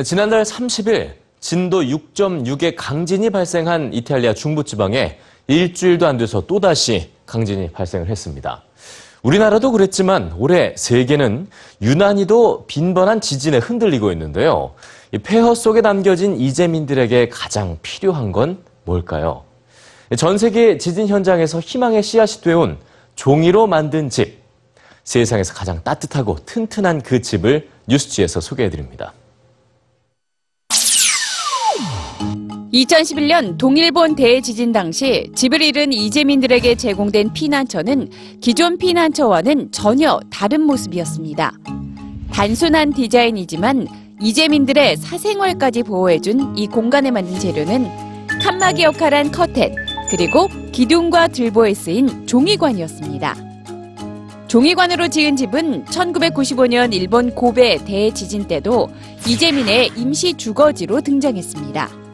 네, 지난달 30일 진도 6.6의 강진이 발생한 이탈리아 중부지방에 일주일도 안 돼서 또다시 강진이 발생을 했습니다. 우리나라도 그랬지만 올해 세계는 유난히도 빈번한 지진에 흔들리고 있는데요. 이 폐허 속에 남겨진 이재민들에게 가장 필요한 건 뭘까요? 전 세계 지진 현장에서 희망의 씨앗이 되온 종이로 만든 집. 세상에서 가장 따뜻하고 튼튼한 그 집을 뉴스지에서 소개해드립니다. 2011년 동일본 대지진 당시 집을 잃은 이재민들에게 제공된 피난처는 기존 피난처와는 전혀 다른 모습이었습니다. 단순한 디자인이지만 이재민들의 사생활까지 보호해준 이 공간에 만든 재료는 칸막이 역할한 커튼, 그리고 기둥과 들보에 쓰인 종이관이었습니다. 종이관으로 지은 집은 1995년 일본 고베 대지진 때도 이재민의 임시 주거지로 등장했습니다.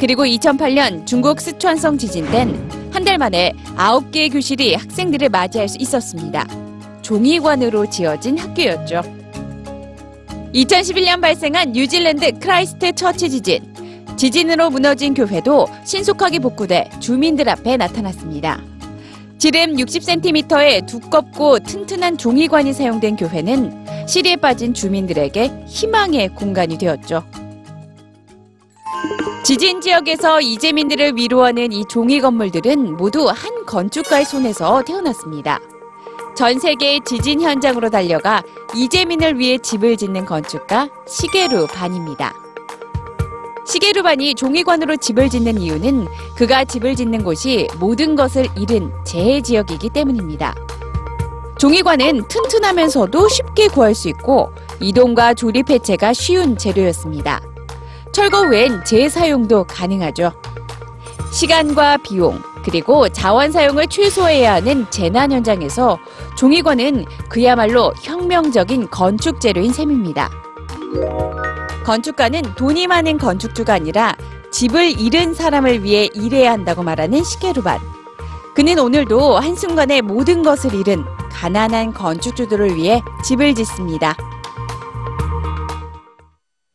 그리고 2008년 중국 쓰촨성 지진 땐 한 달 만에 9개의 교실이 학생들을 맞이할 수 있었습니다. 종이관으로 지어진 학교였죠. 2011년 발생한 뉴질랜드 크라이스트 처치 지진. 지진으로 무너진 교회도 신속하게 복구돼 주민들 앞에 나타났습니다. 지름 60cm의 두껍고 튼튼한 종이관이 사용된 교회는 시리에 빠진 주민들에게 희망의 공간이 되었죠. 지진 지역에서 이재민들을 위로하는 이 종이 건물들은 모두 한 건축가의 손에서 태어났습니다. 전 세계의 지진 현장으로 달려가 이재민을 위해 집을 짓는 건축가 시게루 반입니다. 시게루 반이 종이관으로 집을 짓는 이유는 그가 집을 짓는 곳이 모든 것을 잃은 재해 지역이기 때문입니다. 종이관은 튼튼하면서도 쉽게 구할 수 있고 이동과 조립 해체가 쉬운 재료였습니다. 철거 후엔 재사용도 가능하죠. 시간과 비용, 그리고 자원 사용을 최소화해야 하는 재난 현장에서 종이관은 그야말로 혁명적인 건축 재료인 셈입니다. 건축가는 돈이 많은 건축주가 아니라 집을 잃은 사람을 위해 일해야 한다고 말하는 시게루반. 그는 오늘도 한순간에 모든 것을 잃은 가난한 건축주들을 위해 집을 짓습니다.